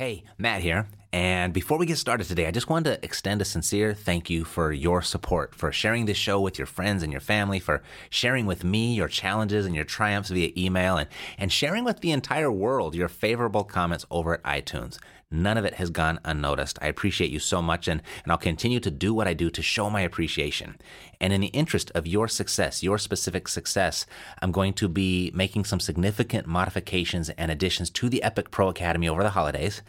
Hey, Matt here. And before we get started today, I just wanted to extend a sincere thank you for your support, for sharing this show with your friends and your family, for sharing with me your challenges and your triumphs via email, and, and sharing with the entire world your favorable comments over at iTunes. None of it has gone unnoticed. I appreciate you so much, and, and I'll continue to do what I do to show my appreciation. And in the interest of your success, your specific success, I'm going to be making some significant modifications and additions to the Epic Pro Academy over the holidays.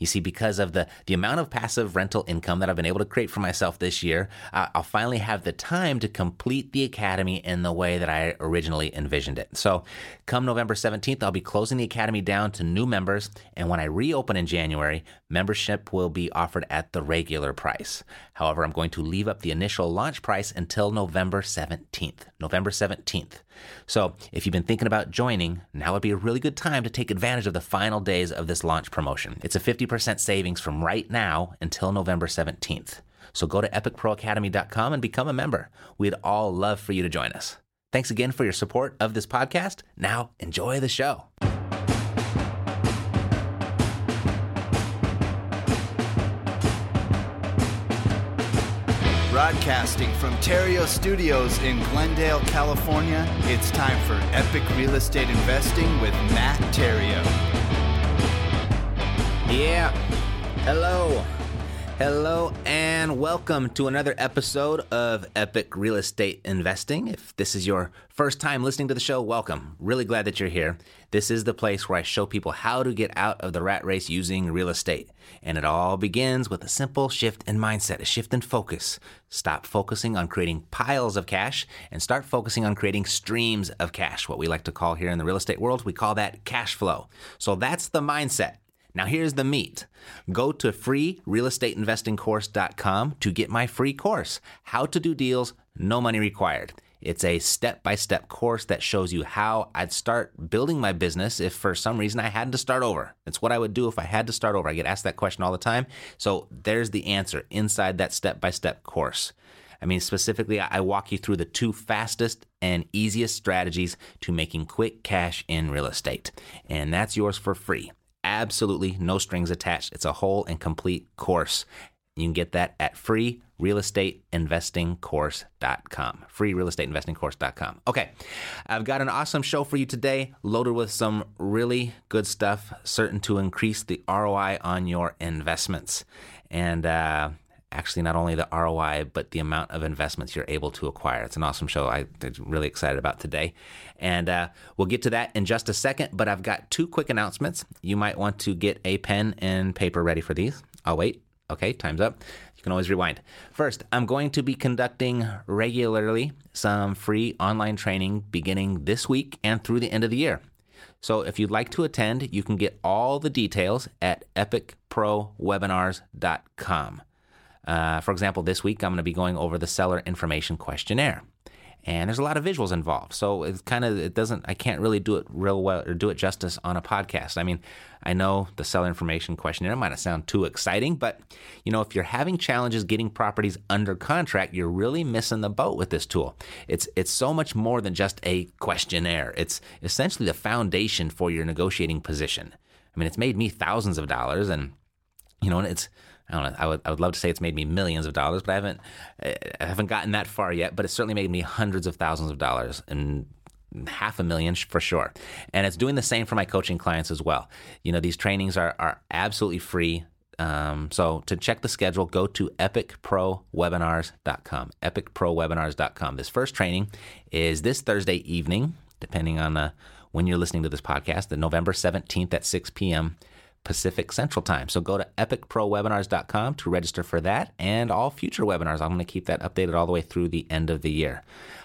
You see, because of the, the amount of passive rental income that I've been able to create for myself this year, I'll finally have the time to complete the academy in the way that I originally envisioned it. So, come November 17th, I'll be closing the academy down to new members. And when I reopen in January, membership will be offered at the regular price. However, I'm going to leave up the initial launch price until November 17th. November 17th. So, if you've been thinking about joining, now would be a really good time to take advantage of the final days of this launch promotion. It's a 50% savings from right now until November 17th. So, go to epicproacademy.com and become a member. We'd all love for you to join us. Thanks again for your support of this podcast. Now, enjoy the show. Broadcasting from Theriault Studios in Glendale, California, it's time for Epic Real Estate Investing with Matt Theriault. Yeah. Hello. Hello and welcome to another episode of Epic Real Estate Investing. If this is your first time listening to the show, welcome. Really glad that you're here. This is the place where I show people how to get out of the rat race using real estate. And it all begins with a simple shift in mindset, a shift in focus. Stop focusing on creating piles of cash and start focusing on creating streams of cash. What we like to call here in the real estate world, we call that cash flow. So that's the mindset. Now, here's the meat. Go to freerealestateinvestingcourse.com to get my free course, How to Do Deals, No Money Required. It's a step by step course that shows you how I'd start building my business if for some reason I had to start over. It's what I would do if I had to start over. I get asked that question all the time. So there's the answer inside that step by step course. I mean, specifically, I walk you through the two fastest and easiest strategies to making quick cash in real estate. And that's yours for free absolutely no strings attached. It's a whole and complete course. You can get that at freerealestateinvestingcourse.com. Freerealestateinvestingcourse.com. Okay, I've got an awesome show for you today, loaded with some really good stuff, certain to increase the ROI on your investments. And uh, actually not only the ROI, but the amount of investments you're able to acquire. It's an awesome show I'm really excited about today. And uh, we'll get to that in just a second, but I've got two quick announcements. You might want to get a pen and paper ready for these. I'll wait. Okay, time's up. You can always rewind. First, I'm going to be conducting regularly some free online training beginning this week and through the end of the year. So if you'd like to attend, you can get all the details at epicprowebinars.com. Uh, for example, this week I'm going to be going over the seller information questionnaire. And there's a lot of visuals involved. So it's kind of, it doesn't, I can't really do it real well or do it justice on a podcast. I mean, I know the seller information questionnaire might not sound too exciting, but you know, if you're having challenges getting properties under contract, you're really missing the boat with this tool. It's, it's so much more than just a questionnaire. It's essentially the foundation for your negotiating position. I mean, it's made me thousands of dollars and, you know, and it's, I don't know. I would, I would love to say it's made me millions of dollars, but I haven't I haven't gotten that far yet. But it's certainly made me hundreds of thousands of dollars and half a million for sure. And it's doing the same for my coaching clients as well. You know, these trainings are are absolutely free. Um, so to check the schedule, go to epicprowebinars.com. Epicprowebinars.com. This first training is this Thursday evening, depending on uh, when you're listening to this podcast, the November 17th at 6 p.m. Pacific Central Time. So go to epicprowebinars.com to register for that and all future webinars. I'm going to keep that updated all the way through the end of the year.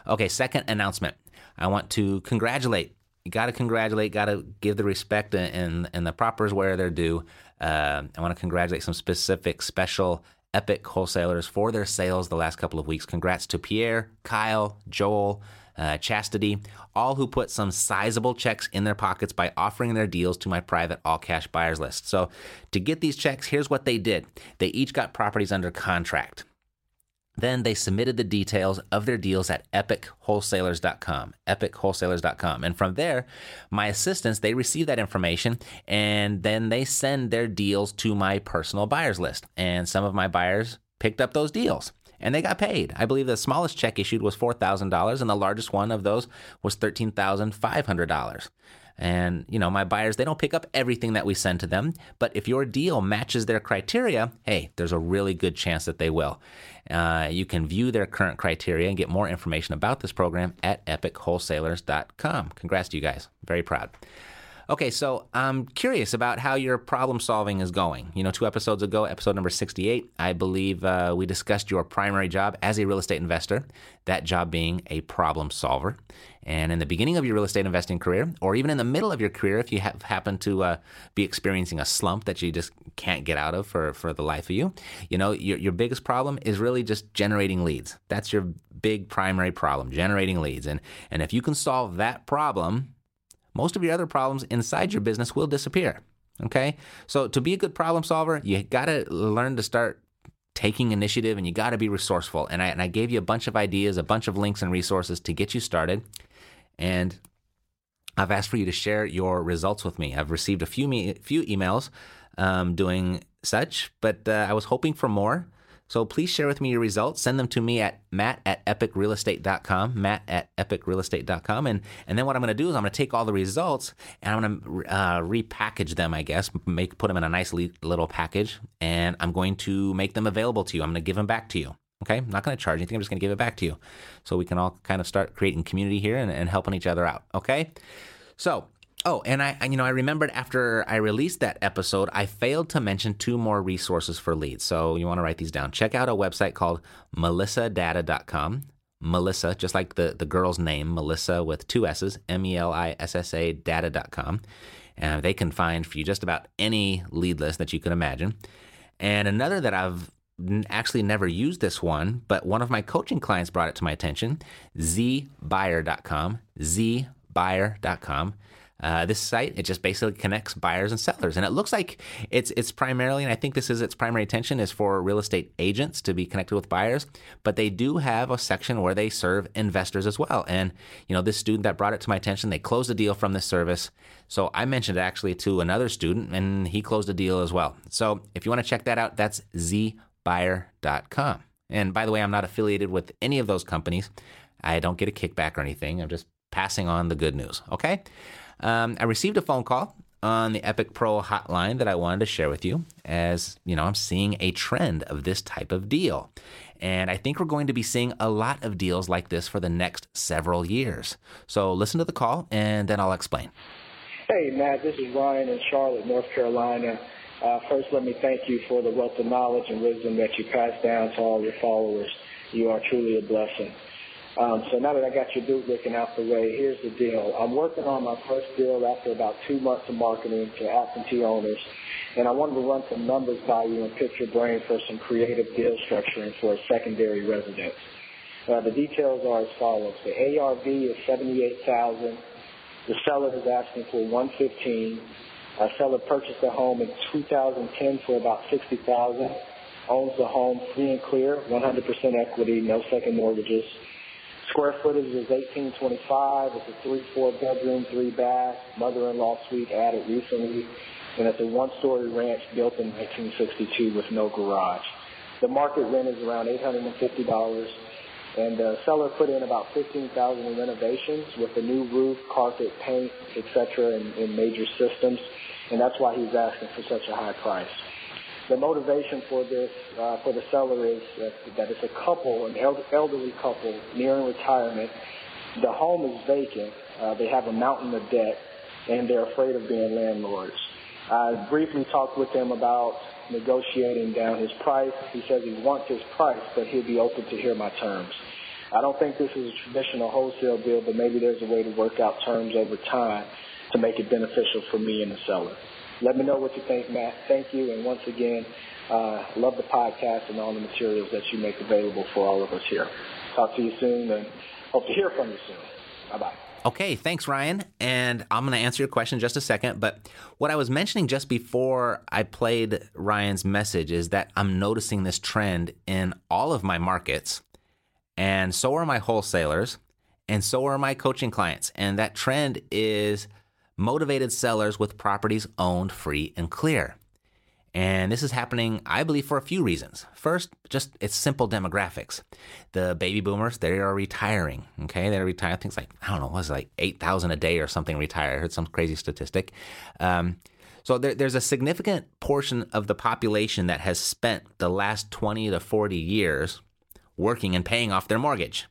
Okay, second announcement. I want to congratulate. You got to congratulate, got to give the respect and, and the propers where they're due. Uh, I want to congratulate some specific special Epic wholesalers for their sales the last couple of weeks. Congrats to Pierre, Kyle, Joel, uh, Chastity, all who put some sizable checks in their pockets by offering their deals to my private all cash buyers list. So, to get these checks, here's what they did they each got properties under contract. Then they submitted the details of their deals at epicwholesalers.com, epicwholesalers.com. And from there, my assistants, they receive that information and then they send their deals to my personal buyers list. And some of my buyers picked up those deals and they got paid. I believe the smallest check issued was $4,000 and the largest one of those was $13,500. And, you know, my buyers, they don't pick up everything that we send to them, but if your deal matches their criteria, hey, there's a really good chance that they will. Uh, you can view their current criteria and get more information about this program at epicwholesalers.com. Congrats to you guys. Very proud. Okay, so I'm curious about how your problem solving is going. You know, two episodes ago, episode number 68, I believe uh, we discussed your primary job as a real estate investor, that job being a problem solver. And in the beginning of your real estate investing career, or even in the middle of your career, if you have happen to uh, be experiencing a slump that you just can't get out of for, for the life of you, you know, your, your biggest problem is really just generating leads. That's your big primary problem, generating leads. And, and if you can solve that problem, most of your other problems inside your business will disappear. Okay? So to be a good problem solver, you got to learn to start taking initiative and you got to be resourceful. And I, and I gave you a bunch of ideas, a bunch of links and resources to get you started. And I've asked for you to share your results with me. I've received a few me- few emails um, doing such, but uh, I was hoping for more. So please share with me your results. Send them to me at matt at epicrealestate.com, matt at epicrealestate.com. And, and then what I'm going to do is I'm going to take all the results and I'm going to uh, repackage them, I guess, make put them in a nice little package, and I'm going to make them available to you. I'm going to give them back to you. Okay, I'm not going to charge anything. I'm just going to give it back to you, so we can all kind of start creating community here and, and helping each other out. Okay, so oh, and I, you know, I remembered after I released that episode, I failed to mention two more resources for leads. So you want to write these down. Check out a website called melissadata.com. Melissa, just like the, the girl's name, Melissa with two S's, M E L I S S A data.com. And they can find for you just about any lead list that you can imagine. And another that I've actually never used this one, but one of my coaching clients brought it to my attention zbuyer.com. zbuyer.com. Uh, this site it just basically connects buyers and sellers, and it looks like it's it's primarily, and I think this is its primary intention is for real estate agents to be connected with buyers, but they do have a section where they serve investors as well. And you know, this student that brought it to my attention, they closed a deal from this service, so I mentioned it actually to another student, and he closed a deal as well. So if you want to check that out, that's zbuyer.com. And by the way, I'm not affiliated with any of those companies. I don't get a kickback or anything. I'm just passing on the good news. Okay. Um, I received a phone call on the Epic Pro hotline that I wanted to share with you as, you know, I'm seeing a trend of this type of deal. And I think we're going to be seeing a lot of deals like this for the next several years. So listen to the call and then I'll explain. Hey, Matt, this is Ryan in Charlotte, North Carolina. Uh, first, let me thank you for the wealth of knowledge and wisdom that you pass down to all your followers. You are truly a blessing. Um, so now that I got your bootlicking out the way, here's the deal. I'm working on my first deal after about two months of marketing to absentee owners, and I wanted to run some numbers by you and pick your brain for some creative deal structuring for a secondary residence. Uh, the details are as follows. The ARV is 78000 The seller is asking for 115 a seller purchased the home in 2010 for about 60000 owns the home free and clear, 100% equity, no second mortgages. Square footage is 1825. It's a three, four bedroom, three bath, mother-in-law suite added recently, and it's a one-story ranch built in 1962 with no garage. The market rent is around $850, and the uh, seller put in about 15000 in renovations with a new roof, carpet, paint, etc., and, and major systems and that's why he's asking for such a high price. The motivation for this, uh, for the seller is that, that it's a couple, an elderly couple nearing retirement. The home is vacant. Uh, they have a mountain of debt, and they're afraid of being landlords. I briefly talked with him about negotiating down his price. He says he wants his price, but he'll be open to hear my terms. I don't think this is a traditional wholesale deal, but maybe there's a way to work out terms over time to make it beneficial for me and the seller. Let me know what you think, Matt. Thank you. And once again, uh, love the podcast and all the materials that you make available for all of us here. Talk to you soon and hope to hear from you soon. Bye bye. Okay, thanks, Ryan. And I'm going to answer your question in just a second. But what I was mentioning just before I played Ryan's message is that I'm noticing this trend in all of my markets, and so are my wholesalers, and so are my coaching clients. And that trend is motivated sellers with properties owned free and clear. And this is happening, I believe, for a few reasons. First, just it's simple demographics. The baby boomers, they are retiring. Okay, they're retiring. It's like I don't know, was like eight thousand a day or something retire. I heard some crazy statistic. Um, so there, there's a significant portion of the population that has spent the last twenty to forty years working and paying off their mortgage.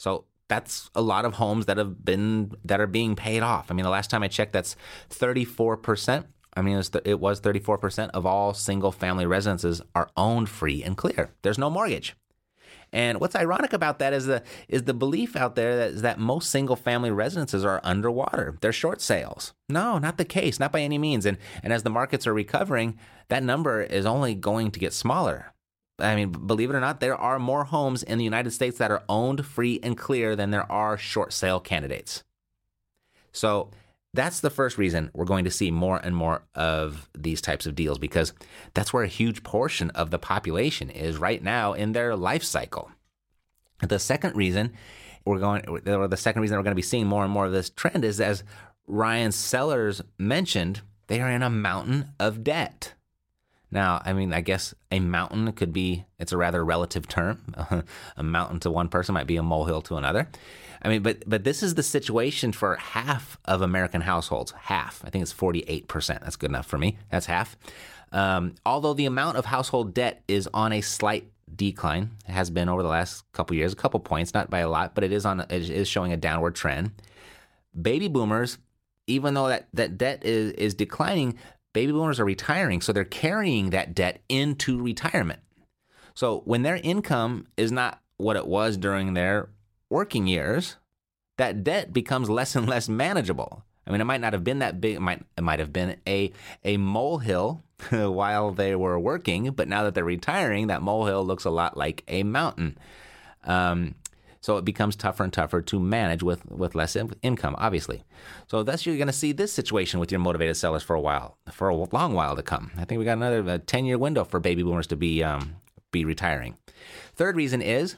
So that's a lot of homes that have been that are being paid off. I mean, the last time I checked, that's 34 percent I mean, it was, it was 34% of all single family residences are owned free and clear. There's no mortgage. And what's ironic about that is the is the belief out there that is that most single family residences are underwater. They're short sales. No, not the case, not by any means. And and as the markets are recovering, that number is only going to get smaller. I mean, believe it or not, there are more homes in the United States that are owned free and clear than there are short sale candidates. So that's the first reason we're going to see more and more of these types of deals because that's where a huge portion of the population is right now in their life cycle. The second reason we're going, or the second reason we're going to be seeing more and more of this trend is as Ryan Sellers mentioned, they are in a mountain of debt. Now, I mean, I guess a mountain could be, it's a rather relative term. a mountain to one person might be a molehill to another. I mean, but but this is the situation for half of American households. Half. I think it's 48%. That's good enough for me. That's half. Um, although the amount of household debt is on a slight decline, it has been over the last couple years, a couple points, not by a lot, but it is on it is showing a downward trend. Baby boomers, even though that, that debt is, is declining, baby boomers are retiring, so they're carrying that debt into retirement. So when their income is not what it was during their working years, that debt becomes less and less manageable. I mean, it might not have been that big. It might it might have been a a molehill while they were working, but now that they're retiring, that molehill looks a lot like a mountain. Um, so it becomes tougher and tougher to manage with with less in- income, obviously. So thus you're going to see this situation with your motivated sellers for a while, for a long while to come. I think we got another ten year window for baby boomers to be um, be retiring. Third reason is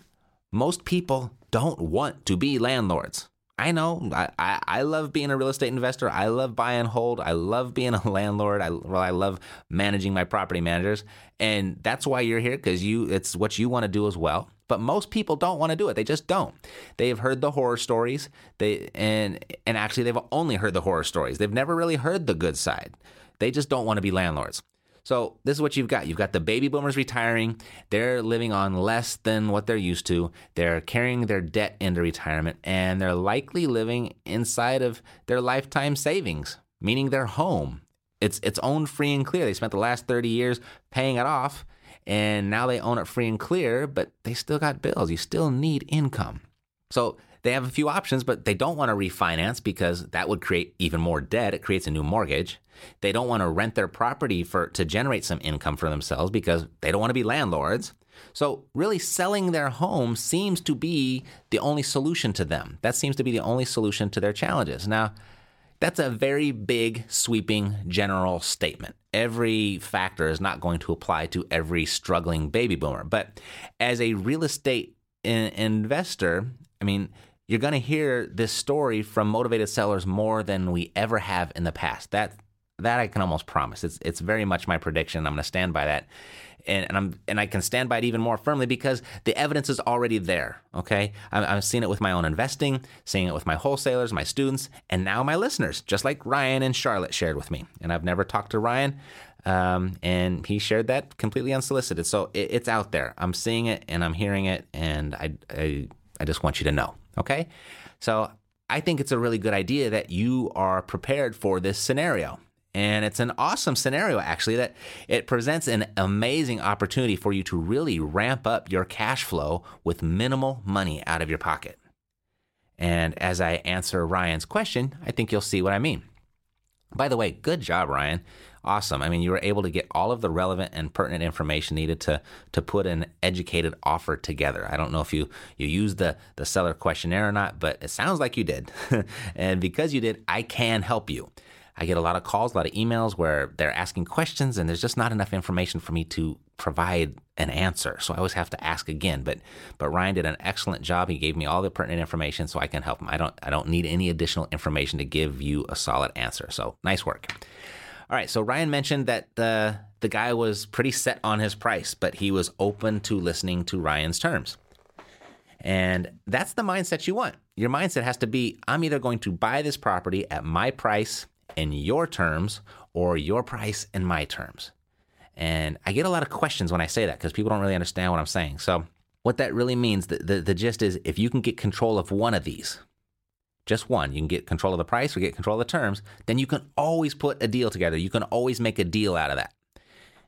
most people don't want to be landlords. I know. I, I, I, love being a real estate investor. I love buy and hold. I love being a landlord. I well, I love managing my property managers, and that's why you're here because you it's what you want to do as well. But most people don't want to do it. They just don't. They've heard the horror stories. They and and actually they've only heard the horror stories. They've never really heard the good side. They just don't want to be landlords. So this is what you've got. You've got the baby boomers retiring. They're living on less than what they're used to. They're carrying their debt into retirement and they're likely living inside of their lifetime savings, meaning their home. It's it's owned free and clear. They spent the last 30 years paying it off and now they own it free and clear, but they still got bills. You still need income. So they have a few options, but they don't want to refinance because that would create even more debt. It creates a new mortgage. They don't want to rent their property for to generate some income for themselves because they don't want to be landlords. So, really, selling their home seems to be the only solution to them. That seems to be the only solution to their challenges. Now, that's a very big, sweeping, general statement. Every factor is not going to apply to every struggling baby boomer. But as a real estate in- investor, I mean, you're going to hear this story from motivated sellers more than we ever have in the past. That that I can almost promise. It's it's very much my prediction. I'm going to stand by that. And, and, I'm and I can stand by it even more firmly because the evidence is already there. Okay, I'm, I'm seeing it with my own investing, seeing it with my wholesalers, my students, and now my listeners, just like Ryan and Charlotte shared with me. And I've never talked to Ryan, um, and he shared that completely unsolicited. So it, it's out there. I'm seeing it and I'm hearing it, and I, I I just want you to know. Okay. So I think it's a really good idea that you are prepared for this scenario. And it's an awesome scenario, actually, that it presents an amazing opportunity for you to really ramp up your cash flow with minimal money out of your pocket. And as I answer Ryan's question, I think you'll see what I mean. By the way, good job, Ryan. awesome. I mean, you were able to get all of the relevant and pertinent information needed to to put an educated offer together. I don't know if you you used the the seller questionnaire or not, but it sounds like you did. and because you did, I can help you. I get a lot of calls, a lot of emails where they're asking questions and there's just not enough information for me to provide an answer. So I always have to ask again. But but Ryan did an excellent job. He gave me all the pertinent information so I can help him. I don't I don't need any additional information to give you a solid answer. So nice work. All right, so Ryan mentioned that the the guy was pretty set on his price, but he was open to listening to Ryan's terms. And that's the mindset you want. Your mindset has to be I'm either going to buy this property at my price in your terms or your price in my terms. And I get a lot of questions when I say that because people don't really understand what I'm saying. So, what that really means, the, the, the, gist is if you can get control of one of these, just one, you can get control of the price or get control of the terms, then you can always put a deal together. You can always make a deal out of that.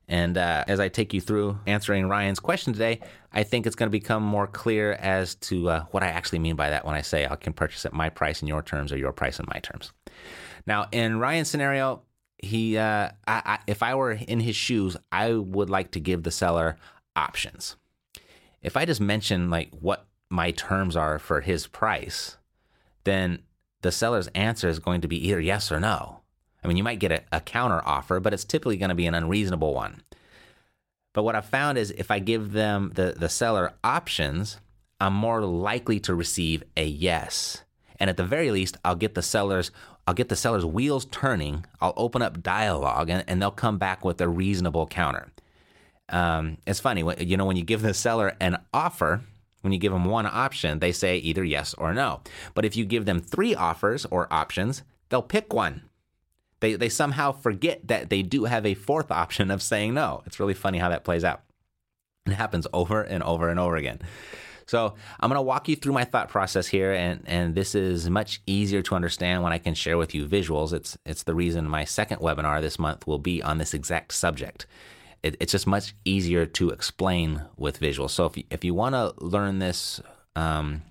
And uh, as I take you through answering Ryan's question today, I think it's going to become more clear as to uh, what I actually mean by that when I say I can purchase at my price in your terms or your price in my terms. Now, in Ryan's scenario, he, uh, I, I, if I were in his shoes, I would like to give the seller options. If I just mention like what my terms are for his price, then the seller's answer is going to be either yes or no. I mean, you might get a, a counter offer, but it's typically going to be an unreasonable one. But what I've found is if I give them the, the seller options, I'm more likely to receive a yes. And at the very least, I'll get the sellers I'll get the seller's wheels turning. I'll open up dialogue, and, and they'll come back with a reasonable counter. Um, it's funny, you know, when you give the seller an offer, when you give them one option, they say either yes or no. But if you give them three offers or options, they'll pick one. They, they somehow forget that they do have a fourth option of saying no. It's really funny how that plays out. It happens over and over and over again. So I'm going to walk you through my thought process here, and and this is much easier to understand when I can share with you visuals. It's it's the reason my second webinar this month will be on this exact subject. It, it's just much easier to explain with visuals. So if you, if you want to learn this. Um,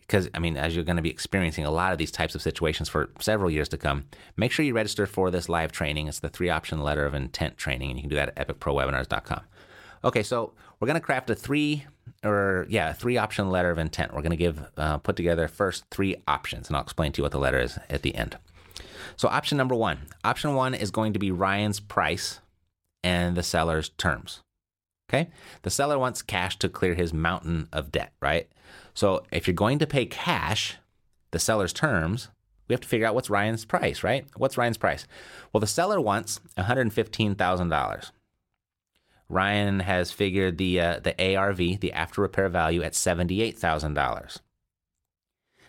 because I mean, as you're going to be experiencing a lot of these types of situations for several years to come, make sure you register for this live training. It's the three option letter of intent training, and you can do that at epicprowebinars.com. Okay, so we're going to craft a three or yeah, three option letter of intent. We're going to give uh, put together first three options, and I'll explain to you what the letter is at the end. So option number one, option one is going to be Ryan's price and the seller's terms. Okay, the seller wants cash to clear his mountain of debt, right? So if you're going to pay cash, the seller's terms, we have to figure out what's Ryan's price, right? What's Ryan's price? Well, the seller wants $115,000. Ryan has figured the uh, the ARV, the after repair value, at seventy eight thousand dollars.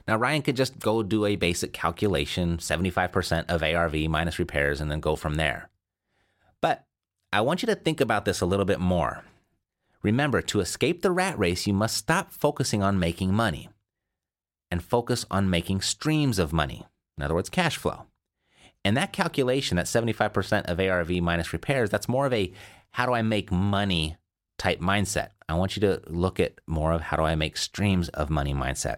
Now Ryan could just go do a basic calculation, seventy five percent of ARV minus repairs, and then go from there. But I want you to think about this a little bit more. Remember, to escape the rat race, you must stop focusing on making money and focus on making streams of money. In other words, cash flow. And that calculation, that 75% of ARV minus repairs, that's more of a how do I make money type mindset. I want you to look at more of how do I make streams of money mindset.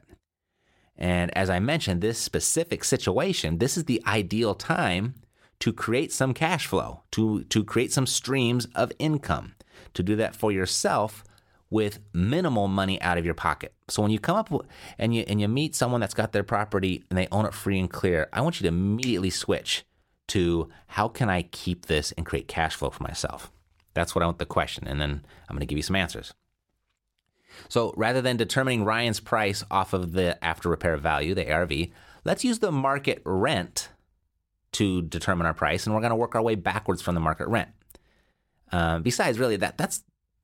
And as I mentioned, this specific situation, this is the ideal time to create some cash flow, to, to create some streams of income, to do that for yourself with minimal money out of your pocket. So when you come up and you and you meet someone that's got their property and they own it free and clear, I want you to immediately switch to how can I keep this and create cash flow for myself? That's what I want the question. And then I'm going to give you some answers. So rather than determining Ryan's price off of the after repair value, the ARV, let's use the market rent to determine our price. And we're going to work our way backwards from the market rent. Uh, besides, really, that that's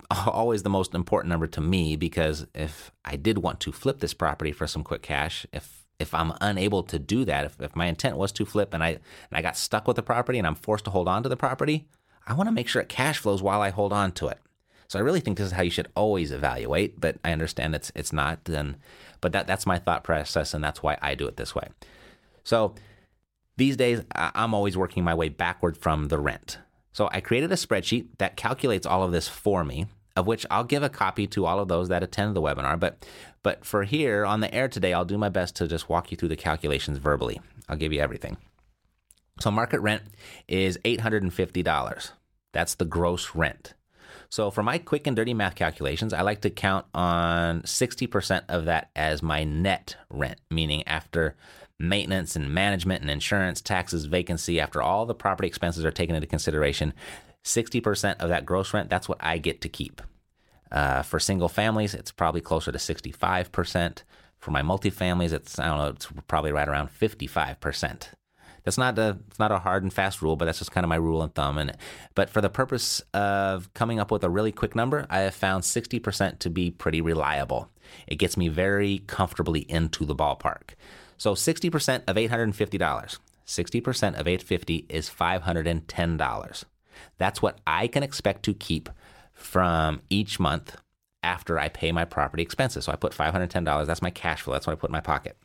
always the most important number to me because if I did want to flip this property for some quick cash, if if I'm unable to do that, if, if my intent was to flip and I and I got stuck with the property and I'm forced to hold on to the property, I want to make sure it cash flows while I hold on to it. So I really think this is how you should always evaluate, but I understand it's it's not. Then, but that that's my thought process, and that's why I do it this way. So these days, I'm always working my way backward from the rent. So I created a spreadsheet that calculates all of this for me, of which I'll give a copy to all of those that attend the webinar. But but for here on the air today, I'll do my best to just walk you through the calculations verbally. I'll give you everything. So market rent is $850. That's the gross rent. So for my quick and dirty math calculations, I like to count on 60% of that as my net rent, meaning after maintenance and management and insurance, taxes, vacancy, after all the property expenses are taken into consideration, 60% of that gross rent, that's what I get to keep. Uh, for single families, it's probably closer to 65%. For my multifamilies, it's, I don't know, it's probably right around 55%. That's not a it's not a hard and fast rule, but that's just kind of my rule and thumb. And but for the purpose of coming up with a really quick number, I have found 60% to be pretty reliable. It gets me very comfortably into the ballpark. So 60% of $850. 60% of 850 is $510. That's what I can expect to keep from each month after I pay my property expenses. So I put $510. That's my cash flow. That's what I put in my pocket.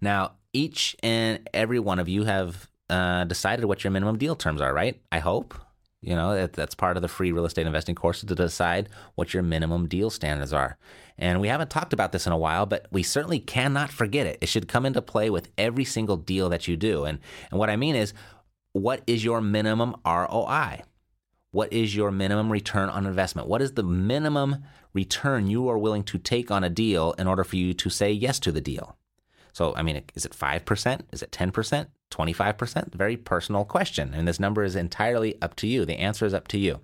Now, each and every one of you have uh, decided what your minimum deal terms are, right? I hope. You know, that, that's part of the free real estate investing course to decide what your minimum deal standards are. And we haven't talked about this in a while, but we certainly cannot forget it. It should come into play with every single deal that you do. And, and what I mean is, what is your minimum ROI? What is your minimum return on investment? What is the minimum return you are willing to take on a deal in order for you to say yes to the deal? So, I mean, is it 5%? Is it 10%? 25%? Very personal question. And this number is entirely up to you. The answer is up to you.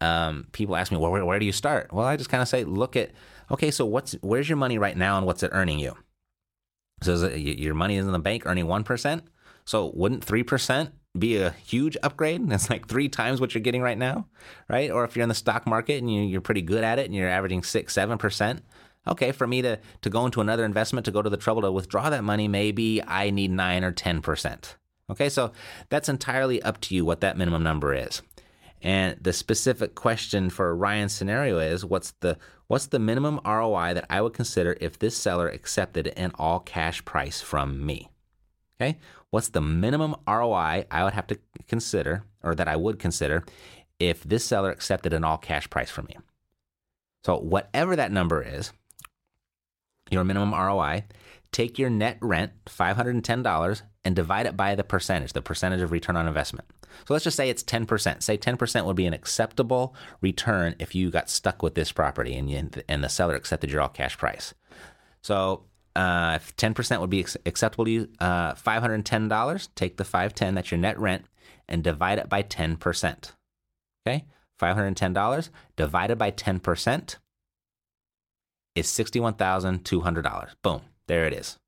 Um, people ask me, well, where, where do you start? Well, I just kind of say, look at, okay, so what's where's your money right now and what's it earning you? So it, your money is in the bank earning 1%. So wouldn't 3% be a huge upgrade? That's like three times what you're getting right now, right? Or if you're in the stock market and you, are pretty good at it and you're averaging six, 7%, okay, for me to, to go into another investment, to go to the trouble to withdraw that money, maybe I need 9 or 10%. Okay, so that's entirely up to you what that minimum number is. And the specific question for Ryan's scenario is what's the what's the minimum ROI that I would consider if this seller accepted an all cash price from me? Okay? What's the minimum ROI I would have to consider or that I would consider if this seller accepted an all cash price from me? So whatever that number is, your minimum ROI, take your net rent, $510, and divide it by the percentage, the percentage of return on investment. So let's just say it's 10%. Say 10% would be an acceptable return if you got stuck with this property and, you, and the seller accepted your all cash price. So uh, if 10% would be acceptable to you, uh, $510, take the 510, that's your net rent, and divide it by 10%. Okay? $510 divided by 10% is $61,200. Boom, there it is.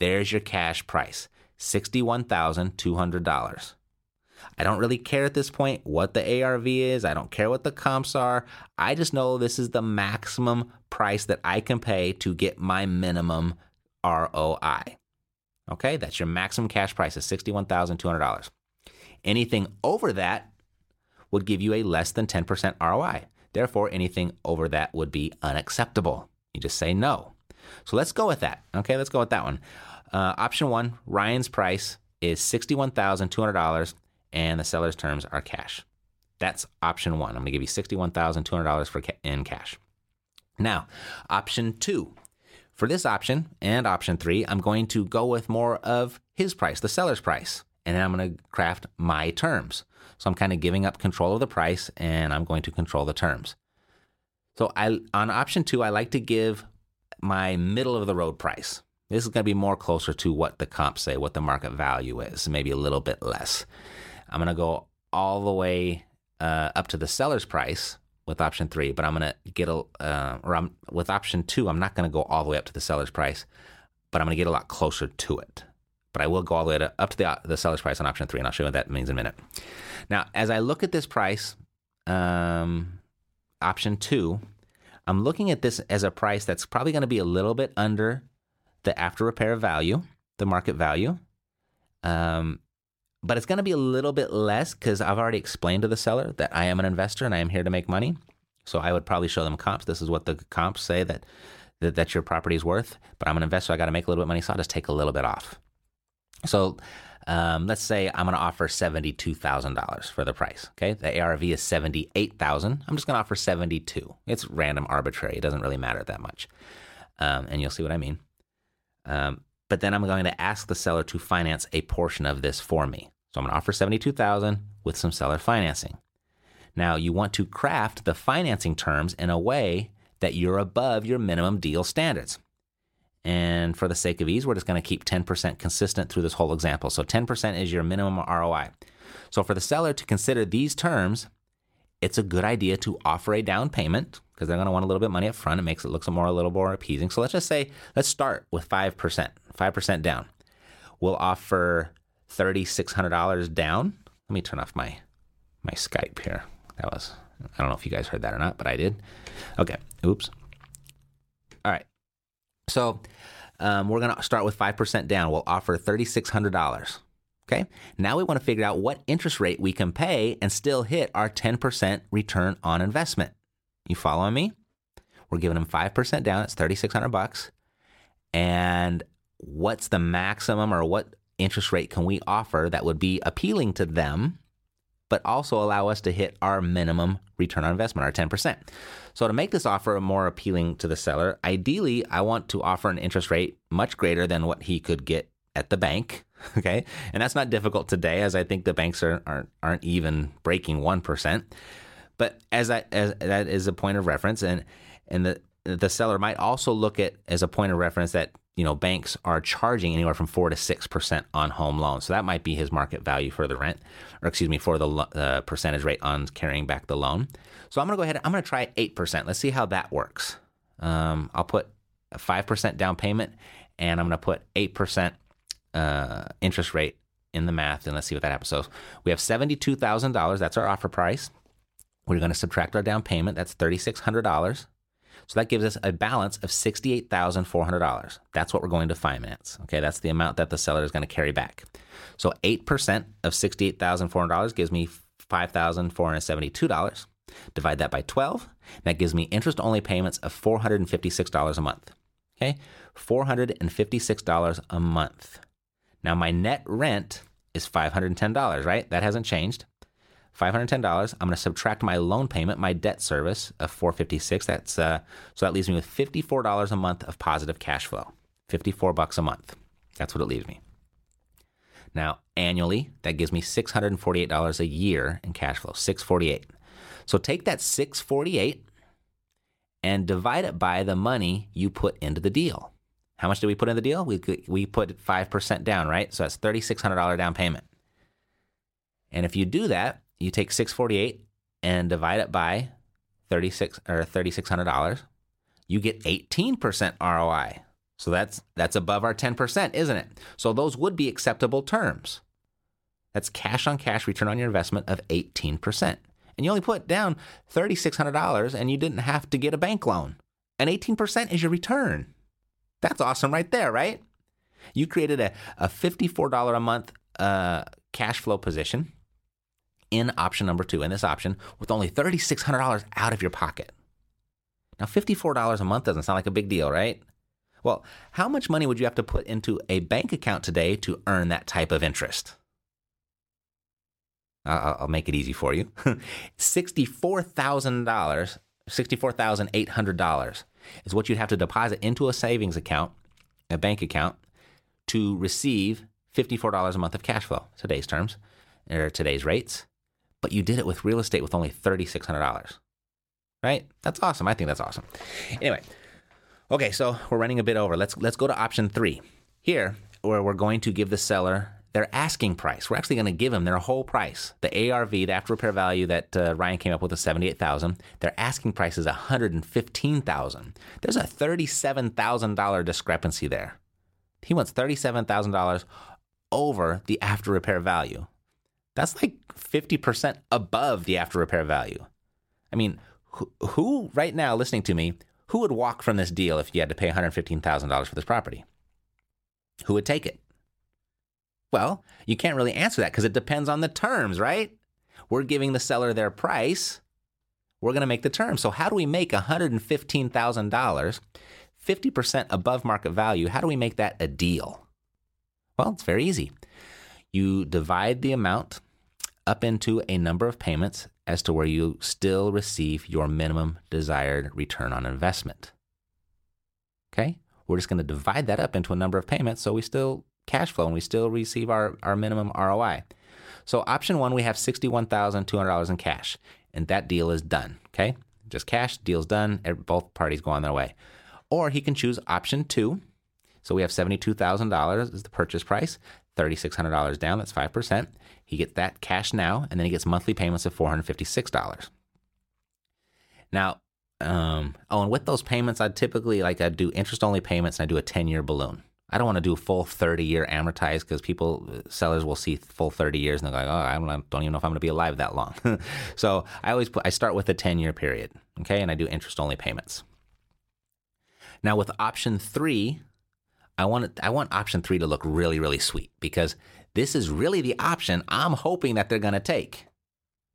There's your cash price $61,200. I don't really care at this point what the ARV is. I don't care what the comps are. I just know this is the maximum price that I can pay to get my minimum ROI. Okay, that's your maximum cash price is $61,200. Anything over that would give you a less than 10% ROI. Therefore, anything over that would be unacceptable. You just say no. So let's go with that. Okay, let's go with that one. Uh, option one Ryan's price is $61,200 and the seller's terms are cash. That's option one. I'm going to give you $61,200 for ca- in cash. Now, option two. For this option and option three, I'm going to go with more of his price, the seller's price, and then I'm going to craft my terms. So I'm kind of giving up control of the price and I'm going to control the terms. So I on option two, I like to give my middle of the road price. This is going to be more closer to what the comps say, what the market value is, maybe a little bit less. I'm going to go all the way uh, up to the seller's price with option three, but I'm going to get a, uh, or I'm, with option two, I'm not going to go all the way up to the seller's price, but I'm going to get a lot closer to it. But I will go all the way to, up to the, the seller's price on option three, and I'll show you what that means in a minute. Now, as I look at this price, um, option two, I'm looking at this as a price that's probably going to be a little bit under the after repair value, the market value. Um, but it's going to be a little bit less because I've already explained to the seller that I am an investor and I am here to make money. So I would probably show them comps. This is what the comps say that that, that your property is worth. But I'm an investor. I got to make a little bit of money, so I'll just take a little bit off. So um, let's say I'm going to offer $72,000 for the price. Okay. The ARV is 78,000. I'm just going to offer 72. It's random, arbitrary. It doesn't really matter that much. Um, and you'll see what I mean. Um, but then I'm going to ask the seller to finance a portion of this for me. So I'm going to offer 72,000 with some seller financing. Now, you want to craft the financing terms in a way that you're above your minimum deal standards. And for the sake of ease, we're just going to keep 10% consistent through this whole example. So 10% is your minimum ROI. So for the seller to consider these terms, it's a good idea to offer a down payment because they're going to want a little bit of money up front. It makes it look more a little more appeasing. So let's just say let's start with 5%, 5% down. We'll offer $3600 down. Let me turn off my my Skype here. That was I don't know if you guys heard that or not, but I did. Okay. Oops. All right. So um, we're going to start with 5% down. We'll offer $3,600. Okay. Now we want to figure out what interest rate we can pay and still hit our 10% return on investment. You following me? We're giving them 5% down. It's 3600 bucks. And what's the maximum or what interest rate can we offer that would be appealing to them but also allow us to hit our minimum return on investment, our 10%. So, to make this offer more appealing to the seller, ideally, I want to offer an interest rate much greater than what he could get at the bank. Okay. And that's not difficult today, as I think the banks are, aren't, aren't even breaking 1%. But as, I, as that is a point of reference, and, and the, the seller might also look at as a point of reference that you know banks are charging anywhere from four to six percent on home loans. So that might be his market value for the rent, or excuse me, for the uh, percentage rate on carrying back the loan. So I'm to go ahead. I'm to try eight percent. Let's see how that works. Um, I'll put a five percent down payment, and I'm to put eight percent uh, interest rate in the math, and let's see what that happens. So we have seventy-two thousand dollars. That's our offer price. We're to subtract our down payment. That's thirty-six hundred dollars. So that gives us a balance of $68,400. That's what we're going to finance. Okay, that's the amount that the seller is going to carry back. So 8% of $68,400 gives me $5,472. Divide that by 12. That gives me interest only payments of $456 a month. Okay, $456 a month. Now my net rent is $510, right? That hasn't changed. $510. I'm going to subtract my loan payment, my debt service of 456. That's uh, so that leaves me with $54 a month of positive cash flow. 54 bucks a month. That's what it leaves me. Now, annually, that gives me $648 a year in cash flow. 648. So take that 648 and divide it by the money you put into the deal. How much did we put in the deal? We we put 5% down, right? So that's $3600 down payment. And if you do that, you take 648 and divide it by 36 or $3600 you get 18% ROI so that's that's above our 10% isn't it? So those would be acceptable terms. That's cash on cash return on your investment of 18% and you only put down $3600 and you didn't have to get a bank loan. And 18% is your return. That's awesome right there right? You created a, a $54 a month uh, cash flow position in option number two, in this option, with only $3,600 out of your pocket. Now, $54 a month doesn't sound like a big deal, right? Well, how much money would you have to put into a bank account today to earn that type of interest? I'll, make it easy for you. $64,000, $64,800 is what you'd have to deposit into a savings account, a bank account, to receive $54 a month of cash flow, today's terms, or today's rates but you did it with real estate with only $3,600. Right? That's awesome. I think that's awesome. Anyway, okay, so we're running a bit over. Let's let's go to option three. Here, where we're going to give the seller their asking price. We're actually going to give them their whole price. The ARV, the after repair value that uh, Ryan came up with, is seventy-eight thousand. Their asking price is one hundred and fifteen thousand. There's a thirty-seven thousand dollar discrepancy there. He wants thirty-seven thousand dollars over the after repair value. That's like 50% above the after repair value. I mean, who, who, right now listening to me, who would walk from this deal if you had to pay $115,000 for this property? Who would take it? Well, you can't really answer that because it depends on the terms, right? We're giving the seller their price. We're going to make the terms. So, how do we make $115,000, 50% above market value? How do we make that a deal? Well, it's very easy. You divide the amount up into a number of payments as to where you still receive your minimum desired return on investment. Okay? we're just going to divide that up into a number of payments so we still cash flow and we still receive our, our minimum ROI. So option one, we have $61,200 in cash, and that deal is done. Okay, just cash, deal's done. Both parties go on their way. Or he can choose option two. So we have $72,000 is the purchase price, $3,600 down, that's 5%. He gets that cash now, and then he gets monthly payments of $456. Now, um, oh, and with those payments, I'd typically like I'd do interest only payments and I do a 10 year balloon. I don't want to do full 30 year amortized because people, sellers will see full 30 years and they're like, oh, I don't, don't even know if I'm going to be alive that long. so I always put, I start with a 10 year period. Okay. And I do interest only payments. Now with option three, I want, I want option three to look really, really sweet because this is really the option I'm hoping that they're going to take.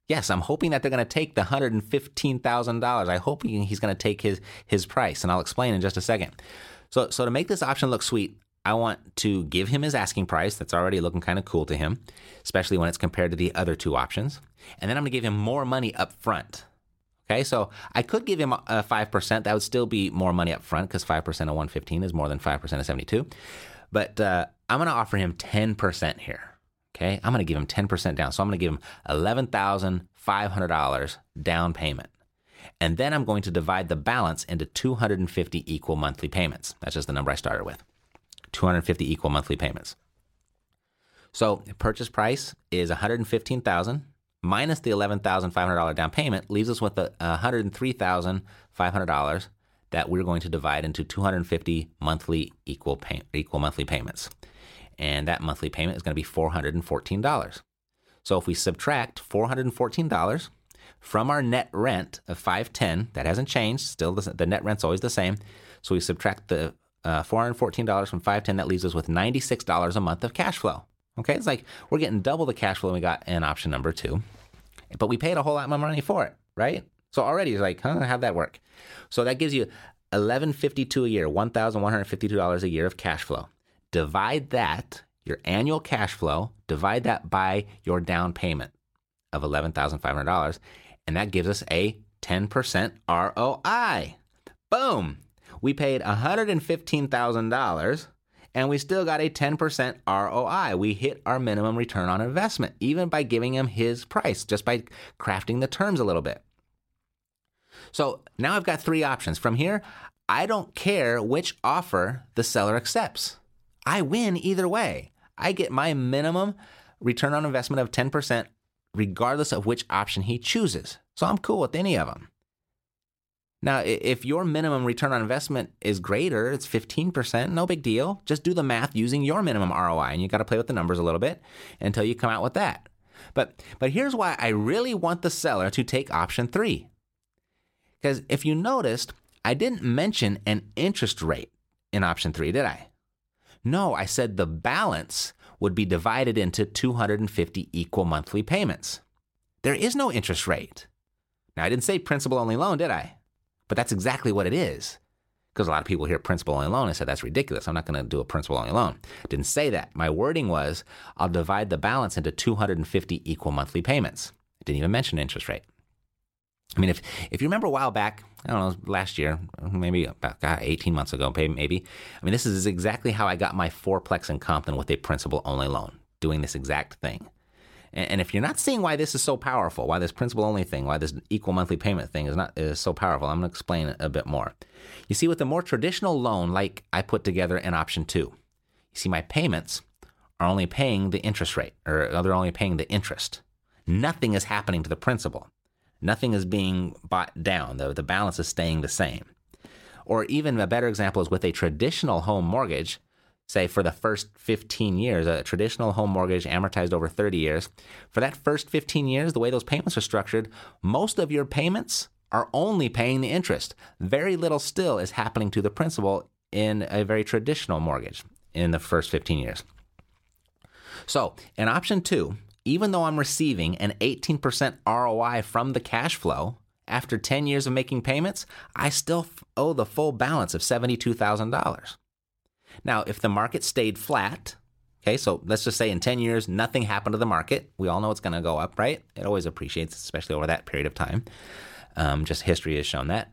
Yes, I'm hoping that they're going to take the $115,000. I hope he's going to take his, his price, and I'll explain in just a second. So, so to make this option look sweet, I want to give him his asking price. That's already looking kind of cool to him, especially when it's compared to the other two options. And then I'm going to give him more money up front. Okay, so I could give him a 5%. That would still be more money up front because 5% of 115 is more than 5% of 72. But uh, I'm going to offer him 10% here. Okay, I'm going to give him 10% down. So I'm going to give him $11,500 down payment. And then I'm going to divide the balance into 250 equal monthly payments. That's just the number I started with 250 equal monthly payments. So purchase price is 115,000 minus the $11,500 down payment leaves us with $103,500 that we're going to divide into 250 monthly equal pay, equal monthly payments and that monthly payment is going to be $414. So if we subtract $414 from our net rent of 510, that hasn't changed, still the, the net rent's always the same. So we subtract the uh, $414 from 510, that leaves us with $96 a month of cash flow. Okay, it's like we're getting double the cash flow we got in option number two, but we paid a whole lot more money for it, right? So already it's like, huh, how'd that work? So that gives you 1152 a year, $1,152 a year of cash flow divide that, your annual cash flow, divide that by your down payment of $11,500, and that gives us a 10% ROI. Boom! We paid $115,000 and we still got a 10% ROI. We hit our minimum return on investment, even by giving him his price, just by crafting the terms a little bit. So now I've got three options. From here, I don't care which offer the seller accepts. I win either way. I get my minimum return on investment of 10% regardless of which option he chooses. So I'm cool with any of them. Now, if your minimum return on investment is greater, it's 15%, no big deal. Just do the math using your minimum ROI and you got to play with the numbers a little bit until you come out with that. But but here's why I really want the seller to take option 3. Cuz if you noticed, I didn't mention an interest rate in option 3, did I? No, I said the balance would be divided into 250 equal monthly payments. There is no interest rate. Now, I didn't say principal only loan, did I? But that's exactly what it is. Because a lot of people hear principal only loan and said, that's ridiculous. I'm not going to do a principal only loan. Didn't say that. My wording was, I'll divide the balance into 250 equal monthly payments. Didn't even mention interest rate. I mean, if, if you remember a while back, I don't know, last year, maybe about 18 months ago, maybe. I mean, this is exactly how I got my fourplex in Compton with a principal only loan, doing this exact thing. And, if you're not seeing why this is so powerful, why this principal only thing, why this equal monthly payment thing is not is so powerful, I'm going to explain it a bit more. You see, with a more traditional loan, like I put together in option two, you see, my payments are only paying the interest rate, or they're only paying the interest. Nothing is happening to the principal. Nothing is being bought down, though the balance is staying the same. Or even a better example is with a traditional home mortgage, say for the first 15 years, a traditional home mortgage amortized over 30 years. For that first 15 years, the way those payments are structured, most of your payments are only paying the interest. Very little still is happening to the principal in a very traditional mortgage in the first 15 years. So, in option two, even though I'm receiving an 18% ROI from the cash flow, after 10 years of making payments, I still owe the full balance of $72,000. Now, if the market stayed flat, okay, so let's just say in 10 years, nothing happened to the market. We all know it's going to go up, right? It always appreciates, especially over that period of time. Um, just history has shown that.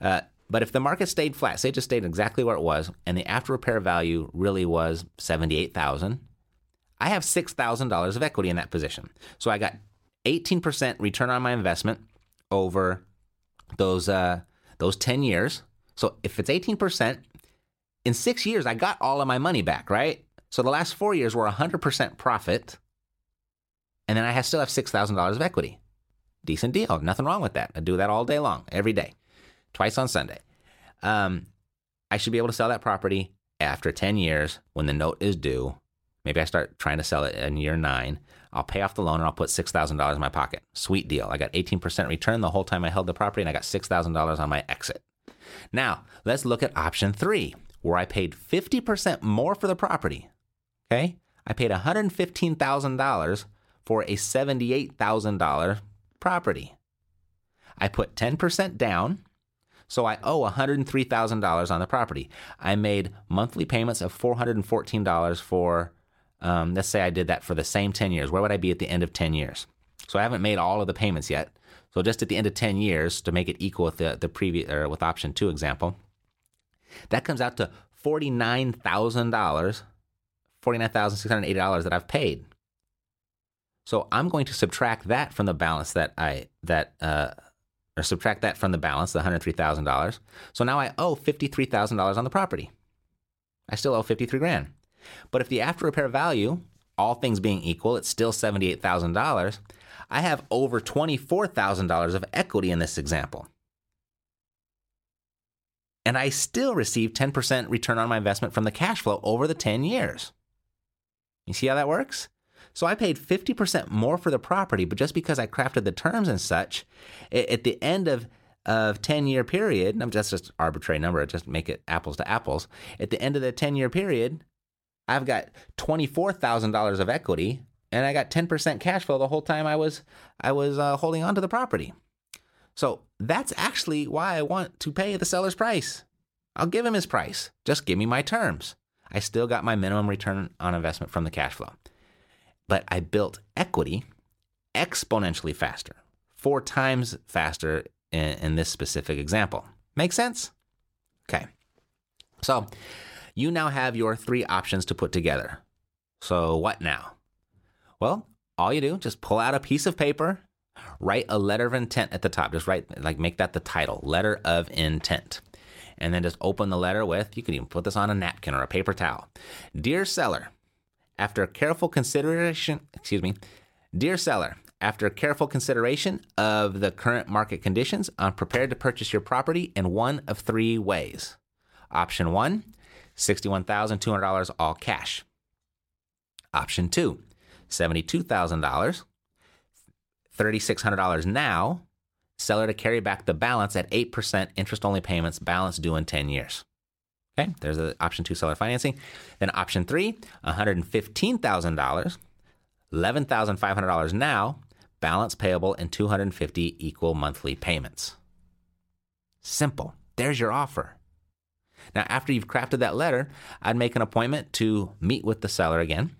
Uh, But if the market stayed flat, say it just stayed exactly where it was, and the after repair value really was 78,000, I have $6,000 of equity in that position. So I got 18% return on my investment over those uh, those 10 years. So if it's 18%, in 6 years I got all of my money back, right? So the last 4 years were 100% profit. And then I still have $6,000 of equity. Decent deal. Nothing wrong with that. I do that all day long, every day twice on Sunday. Um, I should be able to sell that property after 10 years when the note is due. Maybe I start trying to sell it in year nine. I'll pay off the loan and I'll put $6,000 in my pocket. Sweet deal. I got 18% return the whole time I held the property and I got $6,000 on my exit. Now, let's look at option three, where I paid 50% more for the property. Okay? I paid $115,000 for a $78,000 property. I put 10% down so I owe $103,000 on the property. I made monthly payments of $414 for, um, let's say I did that for the same 10 years. Where would I be at the end of 10 years? So I haven't made all of the payments yet. So just at the end of 10 years, to make it equal with the, the previous, or with option two example, that comes out to $49,000, $49,680 that I've paid. So I'm going to subtract that from the balance that I that uh, or subtract that from the balance, the $103,000. So now I owe $53,000 on the property. I still owe 53 grand. But if the after repair value, all things being equal, it's still $78,000, I have over $24,000 of equity in this example. And I still receive 10% return on my investment from the cash flow over the 10 years. You see how that works? So I paid 50% more for the property, but just because I crafted the terms and such, at the end of of 10 year period, I'm just just arbitrary number, just make it apples to apples. At the end of the 10 year period, I've got $24,000 of equity and I got 10% cash flow the whole time I was I was uh, holding on to the property. So that's actually why I want to pay the seller's price. I'll give him his price. Just give me my terms. I still got my minimum return on investment from the cash flow but I built equity exponentially faster, four times faster in, in this specific example. Make sense? Okay. So you now have your three options to put together. So what now? Well, all you do, just pull out a piece of paper, write a letter of intent at the top. Just write, like, make that the title, letter of intent. And then just open the letter with, you can even put this on a napkin or a paper towel. Dear seller, after careful consideration, excuse me, dear seller, after careful consideration of the current market conditions, I'm prepared to purchase your property in one of three ways. Option one, $61,200 all cash. Option two, $72,000, $3,600 now, seller to carry back the balance at 8% interest only payments, balance due in 10 years. Okay, there's the option two seller financing. Then option three, $115,000, $11,500 now, balance payable in 250 equal monthly payments. Simple. There's your offer. Now, after you've crafted that letter, I'd make an appointment to meet with the seller again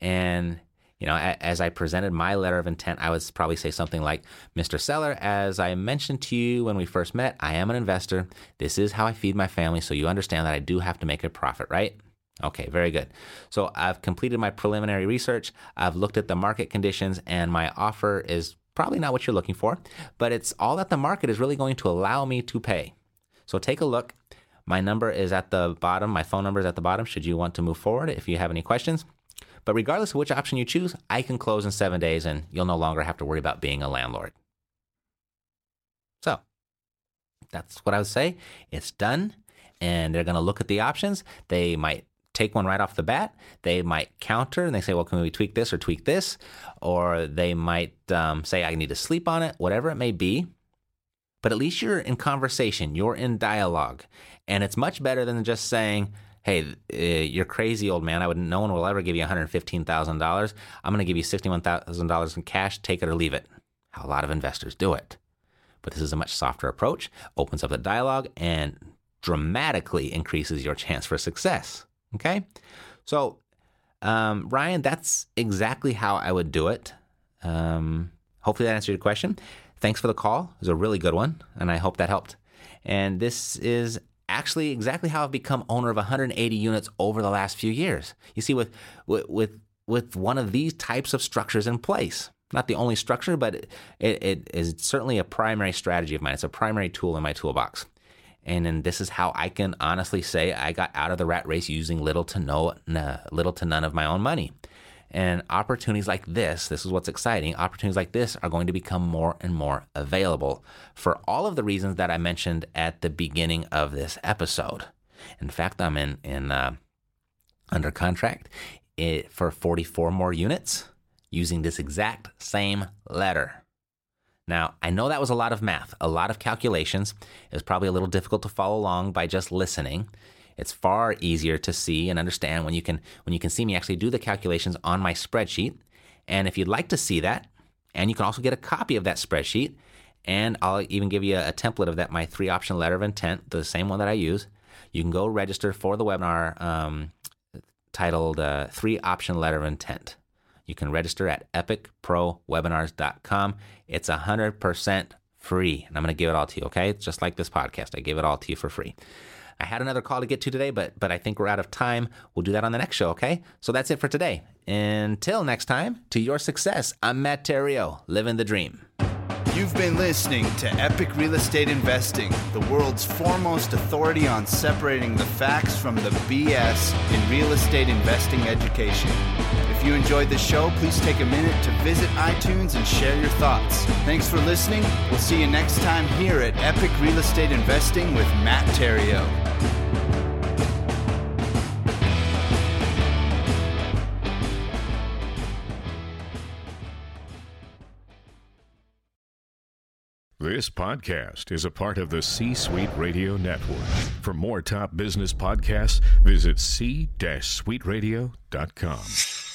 and you know, as I presented my letter of intent, I would probably say something like, Mr. Seller, as I mentioned to you when we first met, I am an investor. This is how I feed my family. So you understand that I do have to make a profit, right? Okay, very good. So I've completed my preliminary research. I've looked at the market conditions, and my offer is probably not what you're looking for, but it's all that the market is really going to allow me to pay. So take a look. My number is at the bottom. My phone number is at the bottom should you want to move forward if you have any questions. But regardless of which option you choose, I can close in seven days and you'll no longer have to worry about being a landlord. So that's what I would say. It's done. And they're going to look at the options. They might take one right off the bat. They might counter and they say, well, can we tweak this or tweak this? Or they might um, say, I need to sleep on it, whatever it may be. But at least you're in conversation, you're in dialogue. And it's much better than just saying, hey, uh, you're crazy, old man. I would no one will ever give you $115,000. I'm going to give you $61,000 in cash. Take it or leave it. How a lot of investors do it. But this is a much softer approach, opens up the dialogue, and dramatically increases your chance for success. Okay? So, um, Ryan, that's exactly how I would do it. Um, hopefully that answered your question. Thanks for the call. It was a really good one, and I hope that helped. And this is actually exactly how I've become owner of 180 units over the last few years. You see, with with with one of these types of structures in place, not the only structure, but it, it is certainly a primary strategy of mine. It's a primary tool in my toolbox. And then this is how I can honestly say I got out of the rat race using little to no, little to none of my own money. And opportunities like this, this is what's exciting, opportunities like this are going to become more and more available for all of the reasons that I mentioned at the beginning of this episode. In fact, I'm in, in uh, under contract eh, for 44 more units using this exact same letter. Now, I know that was a lot of math, a lot of calculations. It was probably a little difficult to follow along by just listening. It's far easier to see and understand when you can when you can see me actually do the calculations on my spreadsheet. And if you'd like to see that, and you can also get a copy of that spreadsheet, and I'll even give you a, a template of that my three option letter of intent, the same one that I use. You can go register for the webinar um, titled uh, Three Option Letter of Intent. You can register at epicprowebinars.com. It's 100% free, and I'm going to give it all to you, okay? It's just like this podcast. I give it all to you for free. I had another call to get to today, but but I think we're out of time. We'll do that on the next show, okay? So that's it for today. Until next time, to your success. I'm Matt Theriault, living the dream. You've been listening to Epic Real Estate Investing, the world's foremost authority on separating the facts from the BS in real estate investing education. If you enjoyed the show, please take a minute to visit iTunes and share your thoughts. Thanks for listening. We'll see you next time here at Epic Real Estate Investing with Matt Theriault. This podcast is a part of the C Suite Radio Network. For more top business podcasts, visit c-suiteradio.com.